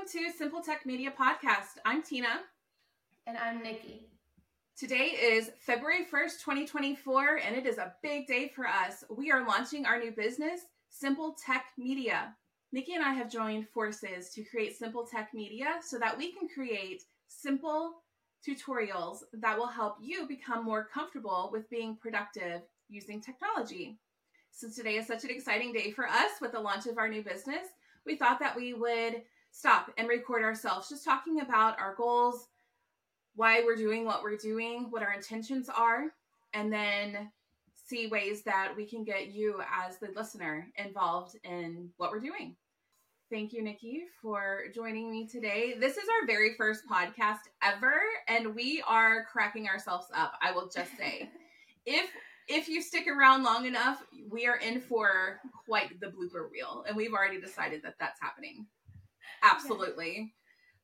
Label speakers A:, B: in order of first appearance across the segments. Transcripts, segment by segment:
A: welcome to Simple Tech Media Podcast. I'm Tina.
B: And I'm Niki.
A: Today is February 1st, 2024, and it is a big day for us. We are launching our new business, Simple Tech Media. Niki and I have joined forces to create Simple Tech Media so that we can create simple tutorials that will help you become more comfortable with being productive using technology. Since today is such an exciting day for us with the launch of our new business, we thought that we would stop and record ourselves just talking about our goals, why we're doing what we're doing, what our intentions are, and then see ways that we can get you as the listener involved in what we're doing. Thank you, Niki, for joining me today. This is our very first podcast ever, and we are cracking ourselves up. I will just say, if if you stick around long enough, we are in for quite the blooper reel, and we've already decided that that's happening. Absolutely,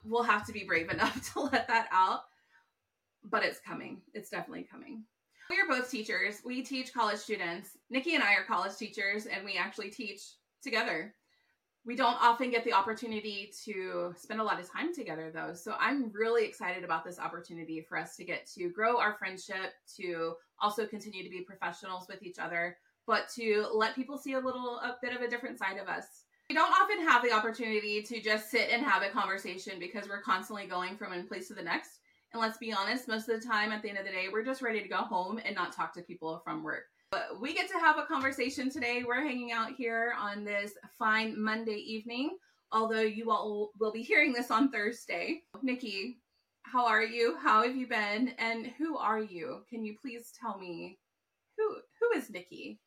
A: we'll have to be brave enough to let that out, but it's coming. It's definitely coming. We are both teachers. We teach college students. Niki and I are college teachers, and we actually teach together we don't often get the opportunity to spend a lot of time together though so i'm really excited about this opportunity for us to get to grow our friendship to also continue to be professionals with each other but to let people see a little a bit of a different side of us we don't often have the opportunity to just sit and have a conversation because we're constantly going from one place to the next and let's be honest most of the time at the end of the day we're just ready to go home and not talk to people from work but we get to have a conversation today. We're hanging out here on this fine Monday evening, although you all will be hearing this on Thursday. Niki, how are you? How have you been? And who are you? Can you please tell me who who is Niki?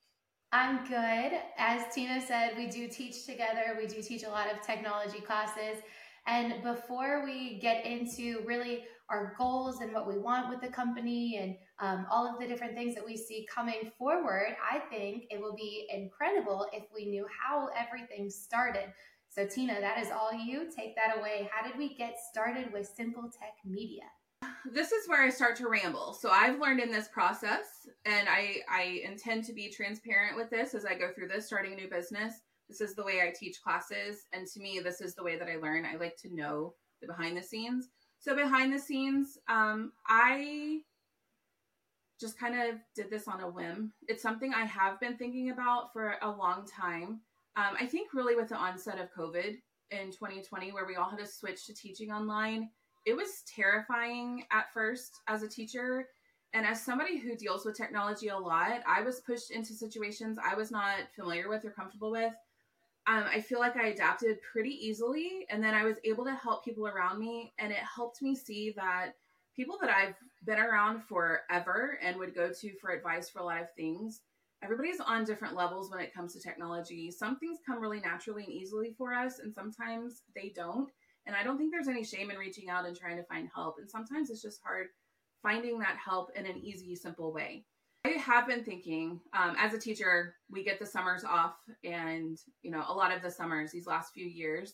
B: I'm good. As Tina said, we do teach together. We do teach a lot of technology classes. And before we get into really our goals and what we want with the company and um, all of the different things that we see coming forward, I think it will be incredible if we knew how everything started. So, Tina, that is all you. Take that away. How did we get started with Simple Tech Media?
A: This is where I start to ramble. So I've learned in this process, and I I intend to be transparent with this as I go through this, starting a new business. This is the way I teach classes, and to me, this is the way that I learn. I like to know the behind the scenes. So behind the scenes, um, I just kind of did this on a whim. It's something I have been thinking about for a long time. Um, I think really with the onset of COVID in 2020, where we all had to switch to teaching online, it was terrifying at first as a teacher. And as somebody who deals with technology a lot, I was pushed into situations I was not familiar with or comfortable with. Um, I feel like I adapted pretty easily, and then I was able to help people around me, and it helped me see that people that I've been around forever and would go to for advice for a lot of things. Everybody's on different levels when it comes to technology. Some things come really naturally and easily for us, and sometimes they don't. And I don't think there's any shame in reaching out and trying to find help. And sometimes it's just hard finding that help in an easy, simple way. I have been thinking, um, as a teacher, we get the summers off, and you know, a lot of the summers these last few years,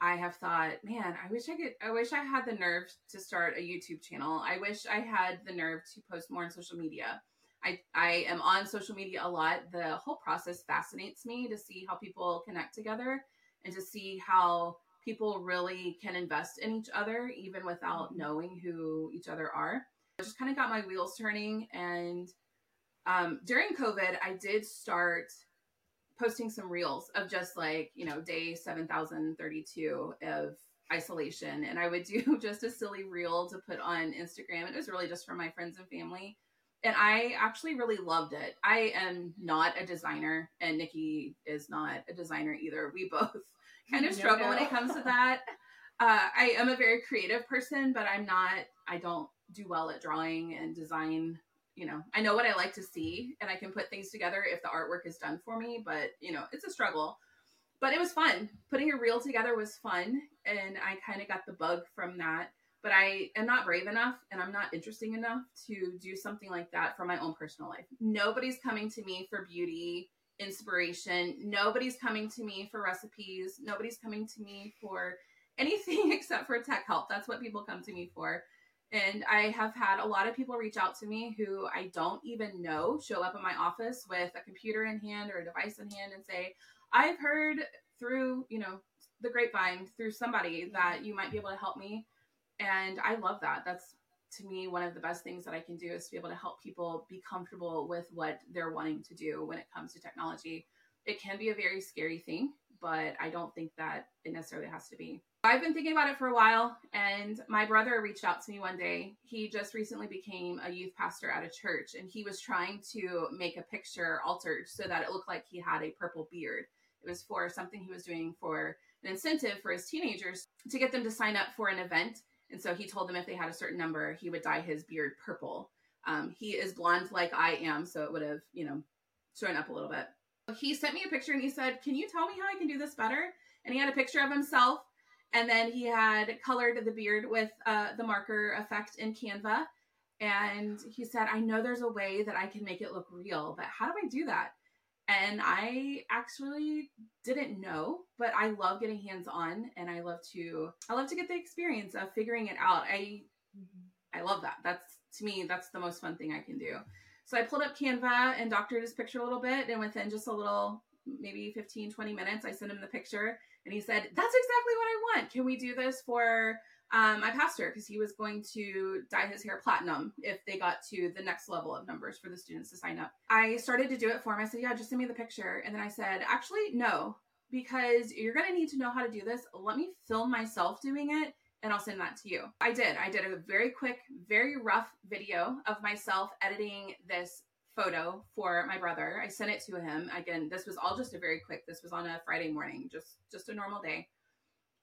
A: I have thought, man, I wish I could, I wish I had the nerve to start a YouTube channel. I wish I had the nerve to post more on social media. I, I am on social media a lot. The whole process fascinates me to see how people connect together and to see how people really can invest in each other even without mm-hmm. knowing who each other are. I just kind of got my wheels turning. And um, during COVID, I did start posting some reels of just like, you know, day 7032 of isolation. And I would do just a silly reel to put on Instagram. It was really just for my friends and family. And I actually really loved it. I am not a designer, and Niki is not a designer either. We both kind of struggle no, no. when it comes to that. Uh, I am a very creative person, but I'm not, I don't do well at drawing and design you know, I know what I like to see and I can put things together if the artwork is done for me, but you know, it's a struggle. But it was fun. Putting a reel together was fun and I kind of got the bug from that. But I am not brave enough and I'm not interesting enough to do something like that for my own personal life. Nobody's coming to me for beauty, inspiration. Nobody's coming to me for recipes. Nobody's coming to me for anything except for tech help. That's what people come to me for. And I have had a lot of people reach out to me who I don't even know show up in my office with a computer in hand or a device in hand and say, I've heard through, you know, the grapevine through somebody that you might be able to help me. And I love that. That's to me one of the best things that I can do is to be able to help people be comfortable with what they're wanting to do when it comes to technology. It can be a very scary thing, but I don't think that it necessarily has to be. I've been thinking about it for a while, and my brother reached out to me one day. He just recently became a youth pastor at a church, and he was trying to make a picture altered so that it looked like he had a purple beard. It was for something he was doing for an incentive for his teenagers to get them to sign up for an event. And so he told them if they had a certain number, he would dye his beard purple. Um, he is blonde like I am, so it would have, you know, shown up a little bit. He sent me a picture and he said, Can you tell me how I can do this better? And he had a picture of himself and then he had colored the beard with uh, the marker effect in Canva. And he said, I know there's a way that I can make it look real, but how do I do that? And I actually didn't know, but I love getting hands on and I love to I love to get the experience of figuring it out. I I love that. That's to me, that's the most fun thing I can do. So I pulled up Canva and doctored his picture a little bit, and within just a little, maybe 15, 20 minutes, I sent him the picture and he said, That's exactly what I want. Can we do this for um, my pastor? Because he was going to dye his hair platinum if they got to the next level of numbers for the students to sign up. I started to do it for him. I said, Yeah, just send me the picture. And then I said, Actually, no, because you're going to need to know how to do this. Let me film myself doing it and I'll send that to you. I did. I did a very quick, very rough video of myself editing this photo for my brother. I sent it to him. Again, this was all just a very quick. This was on a Friday morning, just just a normal day.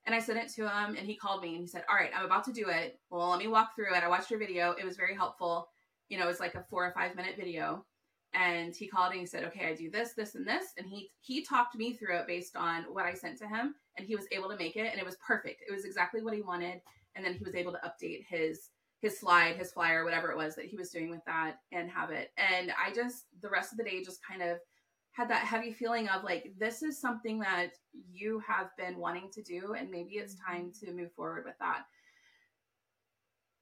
A: And I sent it to him and he called me and he said, "All right, I'm about to do it. Well, let me walk through it. I watched your video. It was very helpful. You know, it was like a 4 or 5 minute video." And he called and he said, "Okay, I do this, this and this." And he he talked me through it based on what I sent to him and he was able to make it and it was perfect. It was exactly what he wanted and then he was able to update his his slide, his flyer, whatever it was that he was doing with that and have it. And I just, the rest of the day, just kind of had that heavy feeling of like, this is something that you have been wanting to do, and maybe it's mm-hmm. time to move forward with that.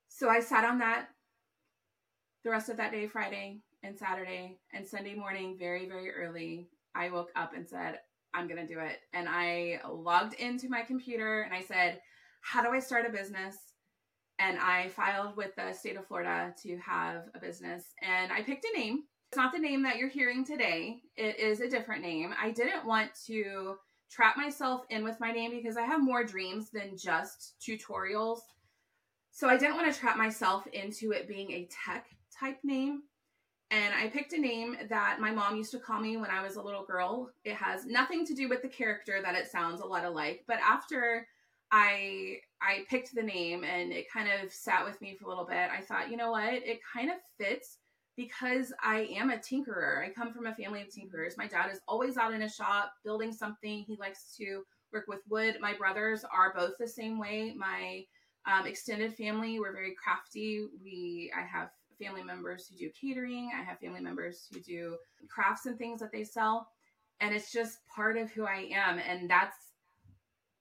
A: So I sat on that the rest of that day, Friday and Saturday and Sunday morning, very, very early. I woke up and said, I'm going to do it. And I logged into my computer and I said, How do I start a business? and I filed with the state of Florida to have a business. And I picked a name. It's not the name that you're hearing today, it is a different name. I didn't want to trap myself in with my name because I have more dreams than just tutorials. So I didn't want to trap myself into it being a tech type name. And I picked a name that my mom used to call me when I was a little girl. It has nothing to do with the character that it sounds a lot alike. But after I I picked the name and it kind of sat with me for a little bit. I thought, you know what? It kind of fits because I am a tinkerer. I come from a family of tinkerers. My dad is always out in a shop building something. He likes to work with wood. My brothers are both the same way. My um, extended family, we're very crafty. We I have family members who do catering. I have family members who do crafts and things that they sell. And it's just part of who I am. And that's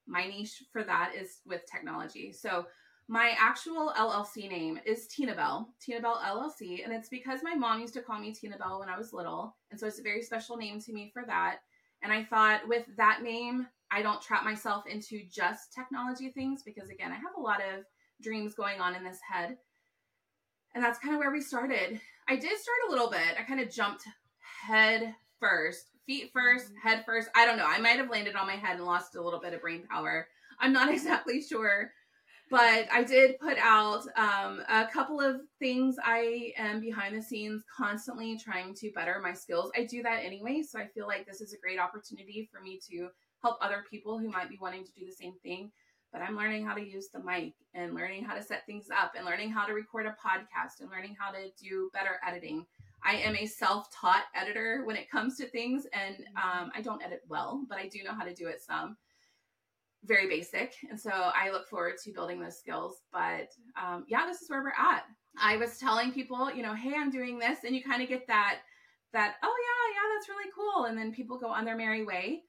A: my niche for that is with technology. So my actual LLC name is Tina Bell, Tina Bell LLC, and it's because my mom used to call me Tina Bell when I was little, and so it's a very special name to me for that. And I thought with that name, I don't trap myself into just technology things because again, I have a lot of dreams going on in this head. And that's kind of where we started. I did start a little bit. I kind of jumped head first feet first, mm-hmm. head first. I don't know. I might have landed on my head and lost a little bit of brain power. I'm not exactly sure. But I did put out um, a couple of things I am behind the scenes constantly trying to better my skills. I do that anyway. So I feel like this is a great opportunity for me to help other people who might be wanting to do the same thing. But I'm learning how to use the mic and learning how to set things up and learning how to record a podcast and learning how to do better editing I am a self taught editor when it comes to things, and mm-hmm. um, I don't edit well, but I do know how to do it some. Very basic. And so I look forward to building those skills. But um, yeah, this is where we're at. I was telling people, you know, hey, I'm doing this. And you kind of get that, that, oh, yeah, yeah, that's really cool. And then people go on their merry way.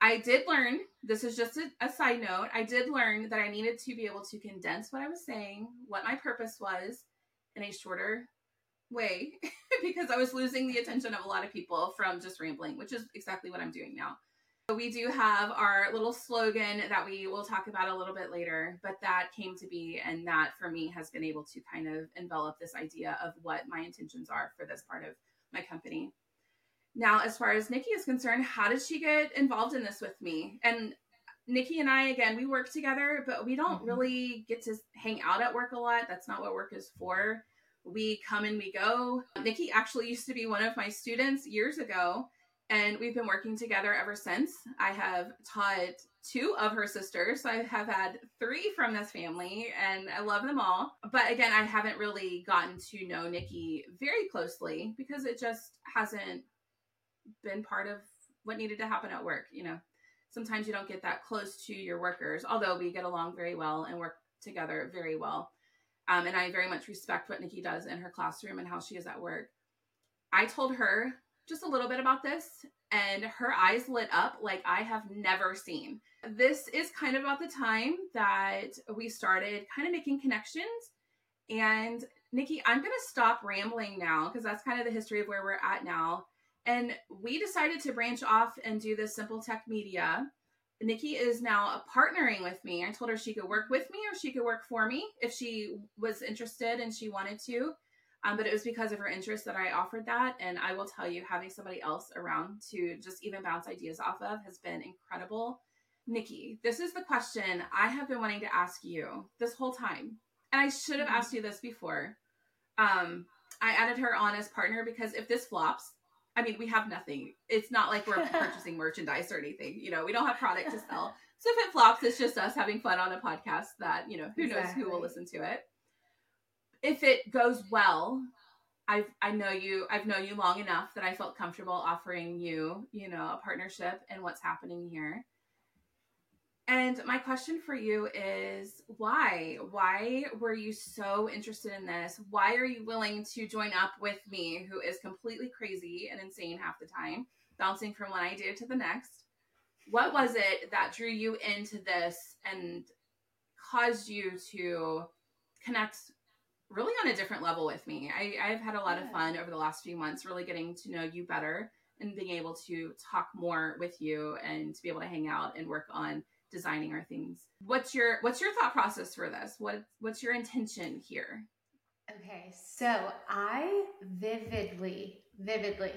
A: I did learn, this is just a, a, side note, I did learn that I needed to be able to condense what I was saying, what my purpose was in a shorter way because I was losing the attention of a lot of people from just rambling, which is exactly what I'm doing now. So we do have our little slogan that we will talk about a little bit later, but that came to be, and that for me has been able to kind of envelop this idea of what my intentions are for this part of my company. Now, as far as Niki is concerned, how did she get involved in this with me? And Niki and I, again, we work together, but we don't mm-hmm. really get to hang out at work a lot. That's not what work is for. We come and we go. Niki actually used to be one of my students years ago, and we've been working together ever since. I have taught two of her sisters. So I have had three from this family, and I love them all. But again, I haven't really gotten to know Niki very closely because it just hasn't been part of what needed to happen at work. You know, sometimes you don't get that close to your workers, although we get along very well and work together very well. Um, and I very much respect what Niki does in her classroom and how she is at work. I told her just a little bit about this, and her eyes lit up like I have never seen. This is kind of about the time that we started kind of making connections. And Niki, I'm going to stop rambling now because that's kind of the history of where we're at now. And we decided to branch off and do this Simple Tech Media. Niki is now partnering with me. I told her she could work with me or she could work for me if she was interested and she wanted to. Um, but it was because of her interest that I offered that. And I will tell you, having somebody else around to just even bounce ideas off of has been incredible. Niki, this is the question I have been wanting to ask you this whole time. And I should have mm-hmm. asked you this before. Um, I added her on as partner because if this flops, I mean, we have nothing. It's not like we're purchasing merchandise or anything. You know, we don't have product to sell. So if it flops, it's just us having fun on a podcast that, you know, who exactly. knows who will listen to it. If it goes well, I've I know you I've known you long enough that I felt comfortable offering you, you know, a partnership and what's happening here. And my question for you is why? Why were you so interested in this? Why are you willing to join up with me, who is completely crazy and insane half the time, bouncing from one idea to the next? What was it that drew you into this and caused you to connect really on a different level with me? I, have had a lot yeah. of fun over the last few months, really getting to know you better and being able to talk more with you and to be able to hang out and work on designing our things. What's your what's your thought process for this? What what's your intention here?
B: Okay, so I vividly, vividly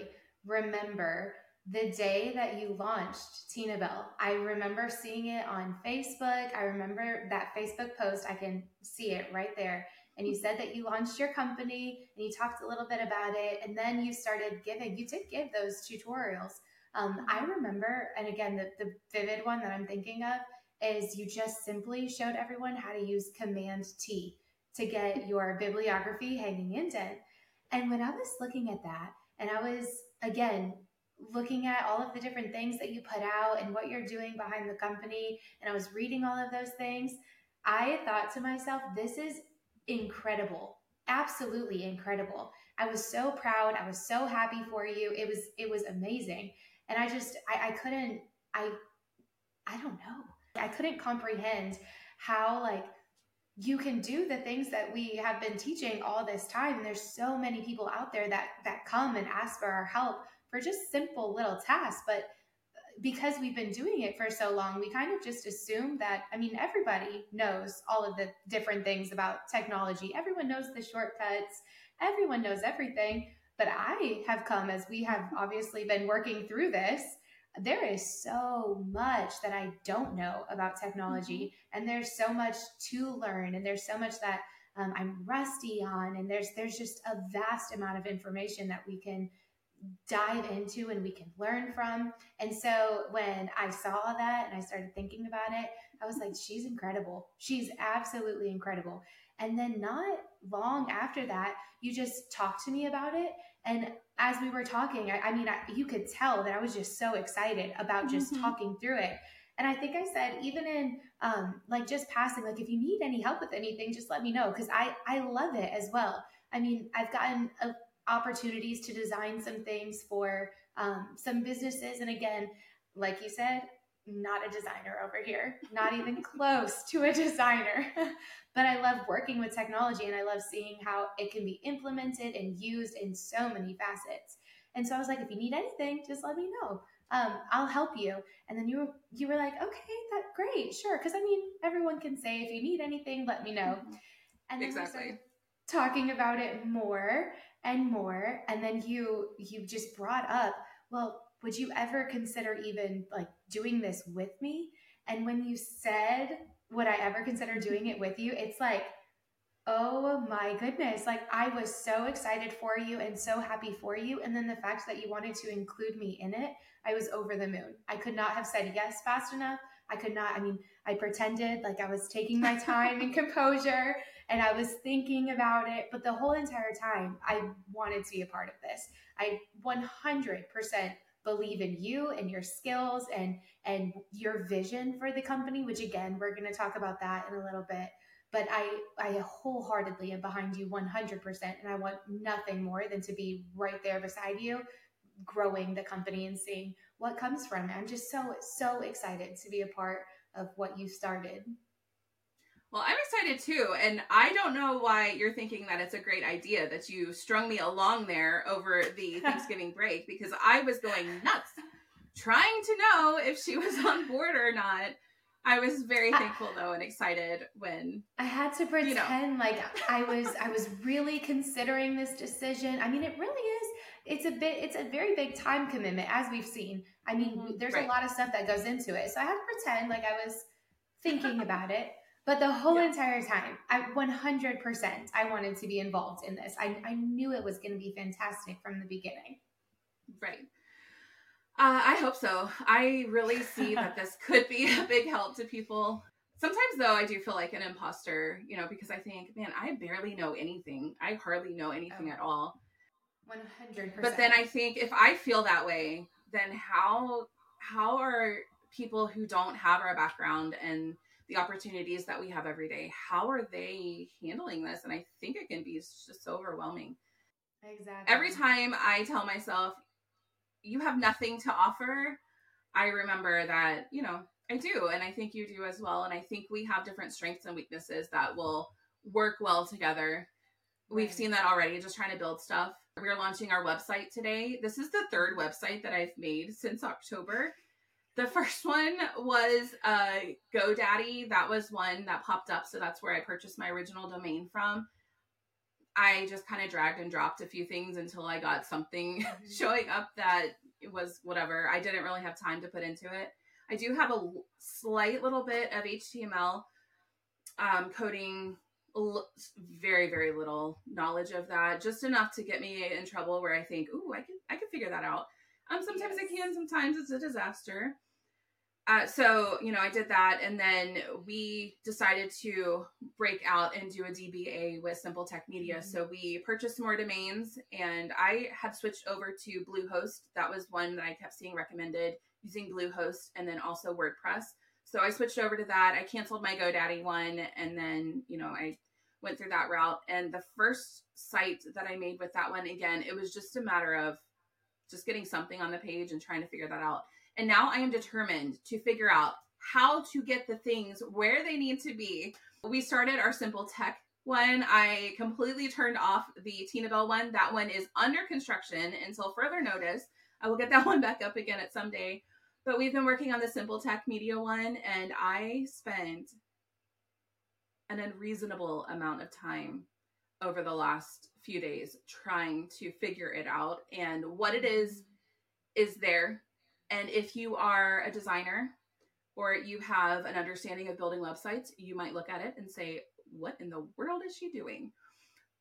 B: remember the day that you launched Tina Bell. I remember seeing it on Facebook. I remember that Facebook post. I can see it right there. And you said that you launched your company and you talked a little bit about it. And then you started giving, you did give those tutorials um, I remember, and again, the, the vivid one that I'm thinking of is you just simply showed everyone how to use Command T to get your bibliography hanging indent. And when I was looking at that, and I was again looking at all of the different things that you put out and what you're doing behind the company, and I was reading all of those things, I thought to myself, this is incredible. Absolutely incredible. I was so proud. I was so happy for you. It was it was amazing and i just I, I couldn't i i don't know i couldn't comprehend how like you can do the things that we have been teaching all this time and there's so many people out there that that come and ask for our help for just simple little tasks but because we've been doing it for so long we kind of just assume that i mean everybody knows all of the different things about technology everyone knows the shortcuts everyone knows everything but I have come as we have obviously been working through this. There is so much that I don't know about technology, mm-hmm. and there's so much to learn, and there's so much that um, I'm rusty on, and there's there's just a vast amount of information that we can dive into and we can learn from. And so when I saw that and I started thinking about it, I was like, she's incredible. She's absolutely incredible. And then not long after that, you just talked to me about it. And as we were talking, I, I mean, I, you could tell that I was just so excited about just mm-hmm. talking through it. And I think I said, even in um, like just passing, like if you need any help with anything, just let me know because I I love it as well. I mean, I've gotten uh, opportunities to design some things for um, some businesses, and again, like you said, not a designer over here, not even close to a designer. but I love working with technology and I love seeing how it can be implemented and used in so many facets. And so I was like, if you need anything, just let me know. um, I'll help you. And then you were you were like, okay, that great, sure. Because I mean, everyone can say if you need anything, let me know. Mm-hmm. And then exactly. talking about it more and more, and then you you just brought up, well, would you ever consider even like doing this with me? And when you said, would I ever consider doing it with you? It's like Oh my goodness. Like I was so excited for you and so happy for you. And then the fact that you wanted to include me in it, I was over the moon. I could not have said yes fast enough. I could not, I mean, I pretended like I was taking my time and composure and I was thinking about it. But the whole entire time, I wanted to be a part of this. I 100% believe in you and your skills and and your vision for the company which again we're going to talk about that in a little bit but I, I wholeheartedly am behind you 100%. And I want nothing more than to be right there beside you, growing the company and seeing what comes from it. I'm just so, so excited to be a part of what you started.
A: Well, I'm excited too. And I don't know why you're thinking that it's a great idea that you strung me along there over the Thanksgiving break because I was going nuts trying to know if she was on board or not. I was very thankful I, though and excited when
B: I had to pretend you know. like I was I was really considering this decision. I mean, it really is. It's a bit. It's a very big time commitment, as we've seen. I mean, mm-hmm. there's right. a lot of stuff that goes into it. So I had to pretend like I was thinking about it. But the whole yeah. entire time, I 100% I wanted to be involved in this. I, I knew it was going to be fantastic from the beginning.
A: Right. Uh, I hope so. I really see that this could be a big help to people. Sometimes, though, I do feel like an imposter, you know, because I think, man, I barely know anything. I hardly know anything oh. at all.
B: 100%.
A: But then I think if I feel that way, then how how are people who don't have our background and the opportunities that we have every day, how are they handling this? And I think it can be just so overwhelming.
B: Exactly.
A: Every time I tell myself, you have nothing to offer, I remember that, you know, I do. And I think you do as well. And I think we have different strengths and weaknesses that will work well together. We've seen that already, just trying to build stuff. We're launching our website today. This is the third website that I've made since October. The first one was uh, GoDaddy. That was one that popped up. So that's where I purchased my original domain from. I just kind of dragged and dropped a few things until I got something mm-hmm. showing up that it was whatever. I didn't really have time to put into it. I do have a slight little bit of HTML um, coding, very very little knowledge of that, just enough to get me in trouble where I think, ooh, I can I can figure that out. Um, sometimes yes. I can, sometimes it's a disaster. Uh, so you know i did that and then we decided to break out and do a dba with simple tech media. Mm-hmm. so we purchased more domains and i had switched over to bluehost. That was one that i kept seeing recommended using bluehost and then also wordpress. So i switched over to that. I canceled my godaddy one and then you know i went through that route. And the first site that i made with that one again it was just a matter of just getting something on the page and trying to figure that out and now I am determined to figure out how to get the things where they need to be. We started our simple tech one. I completely turned off the Tina Bell one. That one is under construction until further notice. I will get that one back up again at some day. But we've been working on the simple tech media one, and I spent an unreasonable amount of time over the last few days trying to figure it out. And what it is, is there. And if you are a designer or you have an understanding of building websites, you might look at it and say, what in the world is she doing?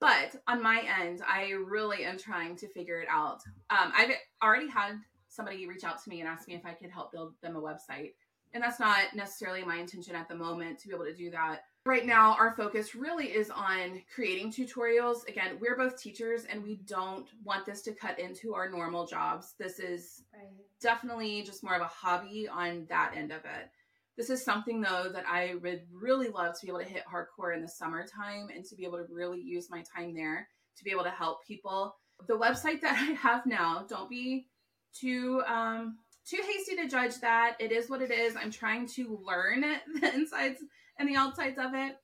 A: But on my end, I really am trying to figure it out. Um, I've already had somebody reach out to me and ask me if I could help build them a website. And that's not necessarily my intention at the moment to be able to do that. Right now, our focus really is on creating tutorials. Again, we're both teachers and we don't want this to cut into our normal jobs. This is right. definitely just more of a hobby on that end of it. This is something, though, that I would really love to be able to hit hardcore in the summertime and to be able to really use my time there to be able to help people. The website that I have now, don't be too um, too hasty to judge that. It is what it is. I'm trying to learn the insides and the outsides of it.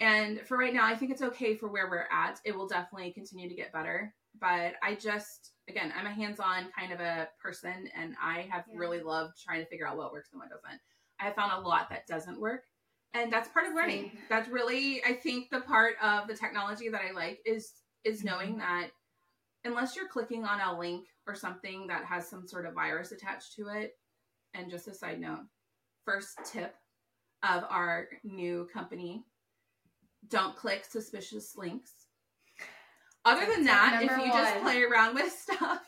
A: And for right now, I think it's okay for where we're at. It will definitely continue to get better. but I just again, I'm a hands-on kind of a person and I have yeah. really loved trying to figure out what works and what doesn't. I have found a lot that doesn't work. And that's part of learning. Same. That's really I think the part of the technology that I like is is mm-hmm. knowing that unless you're clicking on a link or something that has some sort of virus attached to it, and just a side note, first tip of our new company don't click suspicious links. Other than that, if you one. just play around with stuff,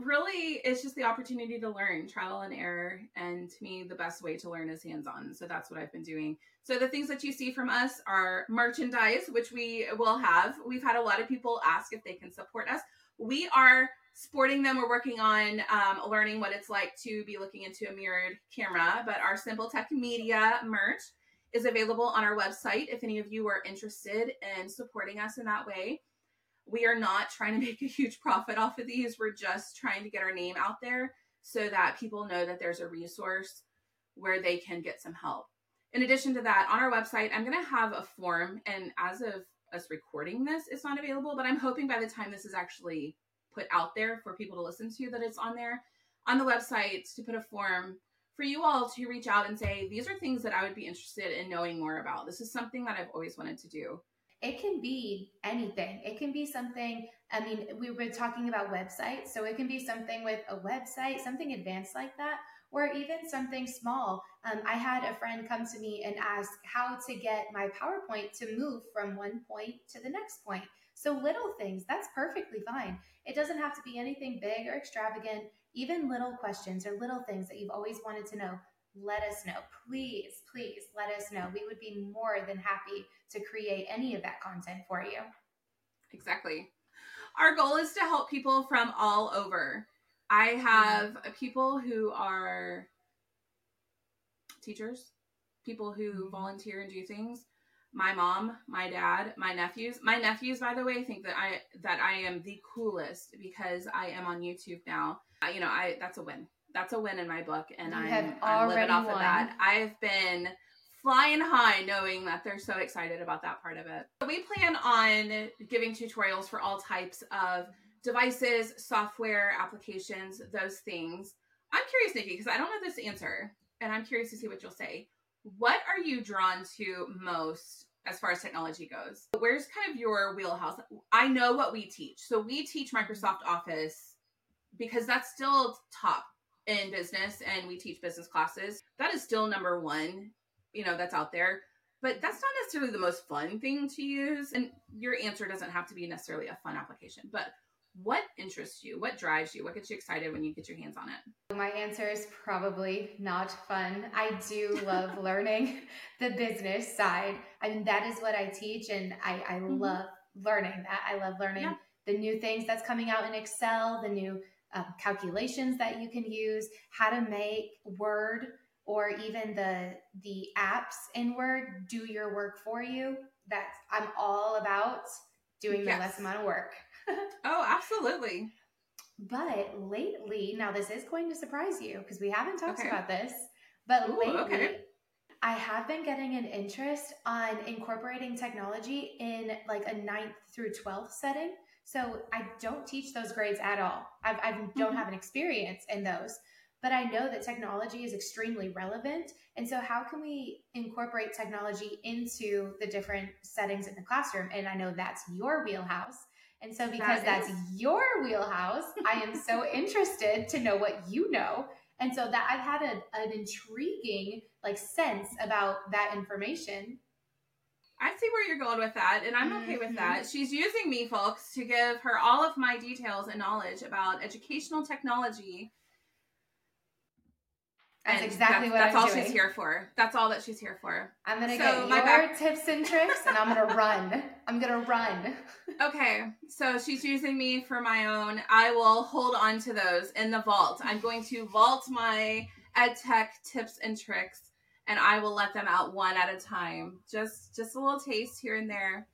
A: really it's just the opportunity to learn, trial and error. And to me, the best way to learn is hands on. So that's what I've been doing. So the things that you see from us are merchandise, which we will have. We've had a lot of people ask if they can support us. We are sporting them. We're working on um, learning what it's like to be looking into a mirrored camera. But our Simple Tech Media merch is available on our website if any of you are interested in supporting us in that way. We are not trying to make a huge profit off of these. We're just trying to get our name out there so that people know that there's a resource where they can get some help. In addition to that, on our website, I'm going to have a form. And as of us recording this, it's not available, but I'm hoping by the time this is actually put out there for people to listen to that it's on there on the website to put a form for you all to reach out and say these are things that I would be interested in knowing more about. This is something that I've always wanted to do.
B: It can be anything. It can be something, I mean, we were talking about websites, so it can be something with a website, something advanced like that, or even something small. Um, I had a friend come to me and ask how to get my PowerPoint to move from one point to the next point. So little things, that's perfectly fine. It doesn't have to be anything big or extravagant, even little questions or little things that you've always wanted to know. Let us know. Please, please let us know. We would be more than happy to create any of that content for you.
A: Exactly. Our goal is to help people from all over. I have people who are teachers, people who mm-hmm. volunteer and do things my mom, my dad, my nephews. My nephews, by the way, think that I that I am the coolest because I am on YouTube now. I, you know, I that's a win. That's a win in my book, and you I'm, I'm living off won. of that. I've been flying high knowing that they're so excited about that part of it. We plan on giving tutorials for all types of devices, software, applications, those things. I'm curious, Niki, because I don't know this answer, and I'm curious to see what you'll say what are you drawn to most as far as technology goes? Where's kind of your wheelhouse? I know what we teach. So we teach Microsoft Office because that's still top in business and we teach business classes. That is still number one, you know, that's out there. But that's not necessarily the most fun thing to use. And your answer doesn't have to be necessarily a fun application. But what interests you? What drives you? What gets you excited when you get your hands on it?
B: My answer is probably not fun. I do love learning the business side. I mean, that is what I teach, and I, I mm-hmm. love learning that. I love learning yeah. the new things that's coming out in Excel, the new um, calculations that you can use, how to make Word or even the the apps in Word do your work for you. That's I'm all about doing yes. the less amount of work.
A: oh, absolutely.
B: But lately, now this is going to surprise you because we haven't talked okay. about this, but Ooh, lately, okay. I have been getting an interest on incorporating technology in like a ninth through 12th setting. So I don't teach those grades at all. I've, I do not mm-hmm. have an experience in those, but I know that technology is extremely relevant. And so, how can we incorporate technology into the different settings in the classroom? And I know that's your wheelhouse. And so, because that that's your wheelhouse, I am so interested to know what you know. And so that I've had a, an intriguing like sense about that information.
A: I see where you're going with that, and I'm okay mm-hmm. with that. She's using me, folks, to give her all of my details and knowledge about educational technology
B: that's exactly
A: that's,
B: what
A: that's
B: I'm
A: all
B: doing.
A: she's here for. That's all that she's here for.
B: I'm gonna so get your back- tips and tricks, and I'm gonna run. I'm gonna run.
A: okay, so she's using me for my own. I will hold on to those in the vault. I'm going to vault my ed tech tips and tricks, and I will let them out one at a time. Just just a little taste here and there.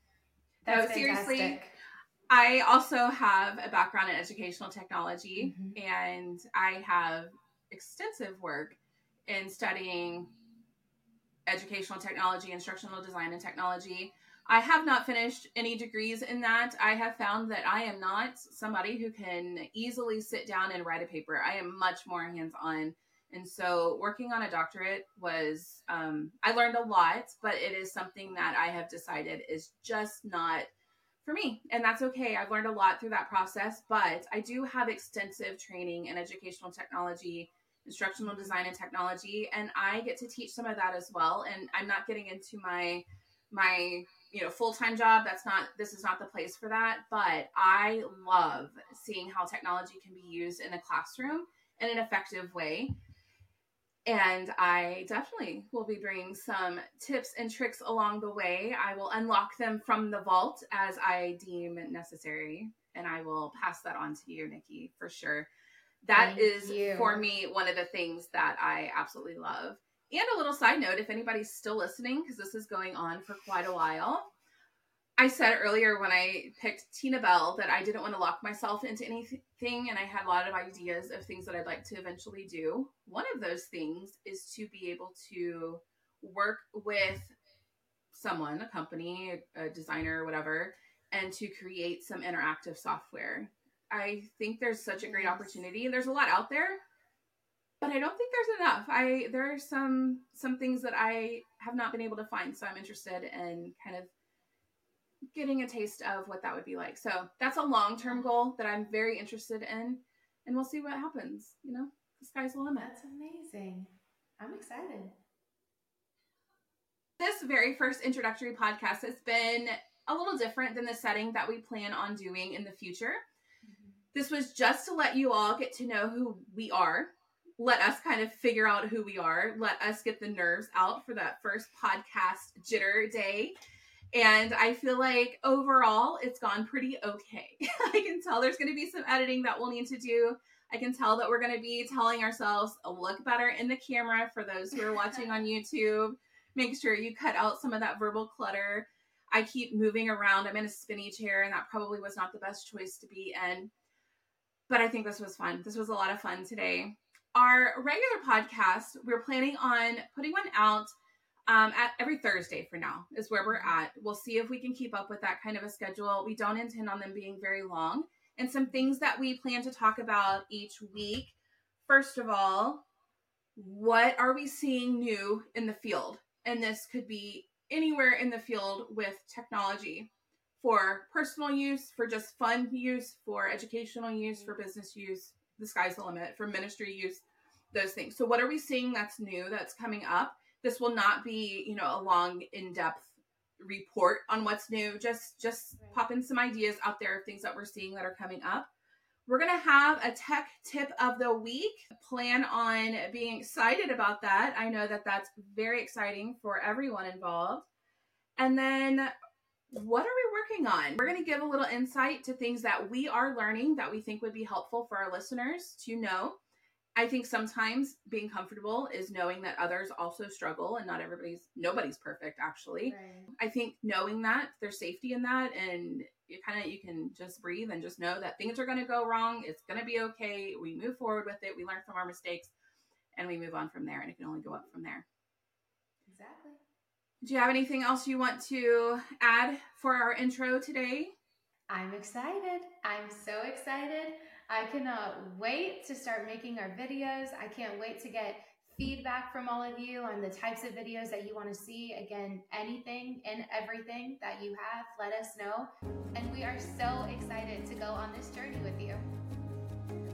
B: That's no, seriously.
A: I also have a background in educational technology, mm-hmm. and I have extensive work in studying educational technology, instructional design and technology. I have not finished any degrees in that. I have found that I am not somebody who can easily sit down and write a paper. I am much more hands on. And so working on a doctorate was, um, I learned a lot, but it is something that I have decided is just not for me. And that's okay. I've learned a lot through that process, but I do have extensive training in educational technology, instructional design and technology, and I get to teach some of that as well. And I'm not getting into my, my you know full-time job. That's not this is not the place for that. But i love seeing how technology can be used in a classroom in an effective way. And i definitely will be bringing some tips and tricks along the way. I will unlock them from the vault as i deem necessary and i will pass that on to you niki for sure That Thank is you. for me one of the things that i absolutely love and a little side note if anybody's still listening, because this is going on for quite a while, I said earlier when I picked Tina Bell that I didn't want to lock myself into anything, and I had a lot of ideas of things that I'd like to eventually do. One of those things is to be able to work with someone, a company, a designer, whatever, and to create some interactive software. I think there's such a great opportunity. and There's a lot out there, but I don't think there's enough. I there are some some things that I have not been able to find, so I'm interested in kind of getting a taste of what that would be like. So that's a long term goal that I'm very interested in, and we'll see what happens. You know, the sky's the limit.
B: That's amazing. I'm excited.
A: This very first introductory podcast has been a little different than the setting that we plan on doing in the future. This was just to let you all get to know who we are let us kind of figure out who we are, let us get the nerves out for that first podcast jitter day. And I feel like overall it's gone pretty okay. I can tell there's going to be some editing that we'll need to do. I can tell that we're going to be telling ourselves look better in the camera for those who are watching on YouTube. Make sure you cut out some of that verbal clutter. I keep moving around. I'm in a spinny chair, and that probably was not the best choice to be in. But I think this was fun. This was a lot of fun today our regular podcast, we're planning on putting one out um, at every Thursday for now, is where we're at. We'll see if we can keep up with that kind of a schedule. We don't intend on them being very long. And some things that we plan to talk about each week. First of all, what are we seeing new in the field? And this could be anywhere in the field with technology for personal use, for just fun use, for educational use, for business use, the sky's the limit for ministry use, those things. So, what are we seeing that's new that's coming up? This will not be, you know, a long, in depth report on what's new. Just, just right. pop in some ideas out there of things that we're seeing that are coming up. We're going to have a tech tip of the week. Plan on being excited about that. I know that that's very exciting for everyone involved. And then what are we working on? We're going to give a little insight to things that we are learning that we think would be helpful for our listeners to know. I think sometimes being comfortable is knowing that others also struggle and not everybody's nobody's perfect actually. Right. I think knowing that there's safety in that and you kind of you can just breathe and just know that things are going to go wrong, it's going to be okay. We move forward with it, we learn from our mistakes and we move on from there and it can only go up from there.
B: Exactly.
A: Do you have anything else you want to add for our intro today?
B: I'm excited. I'm so excited. I cannot wait to start making our videos. I can't wait to get feedback from all of you on the types of videos that you want to see. Again, anything and everything that you have, let us know. And we are so excited to go on this journey with you.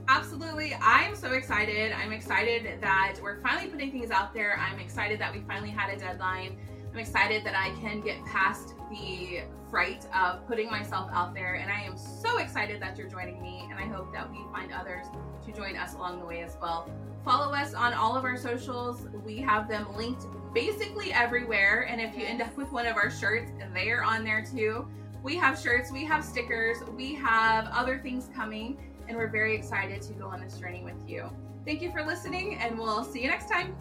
A: Absolutely. I'm so excited. I'm excited that we're finally putting things out there. I'm excited that we finally had a deadline. I'm excited that I can get past the fright of putting myself out there. And I am so excited that you're joining me. And I hope that we find others to join us along the way as well. Follow us on all of our socials. We have them linked basically everywhere. And if you end up with one of our shirts, they are on there too. We have shirts, we have stickers, we have other things coming. And we're very excited to go on this journey with you. Thank you for listening, and we'll see you next time.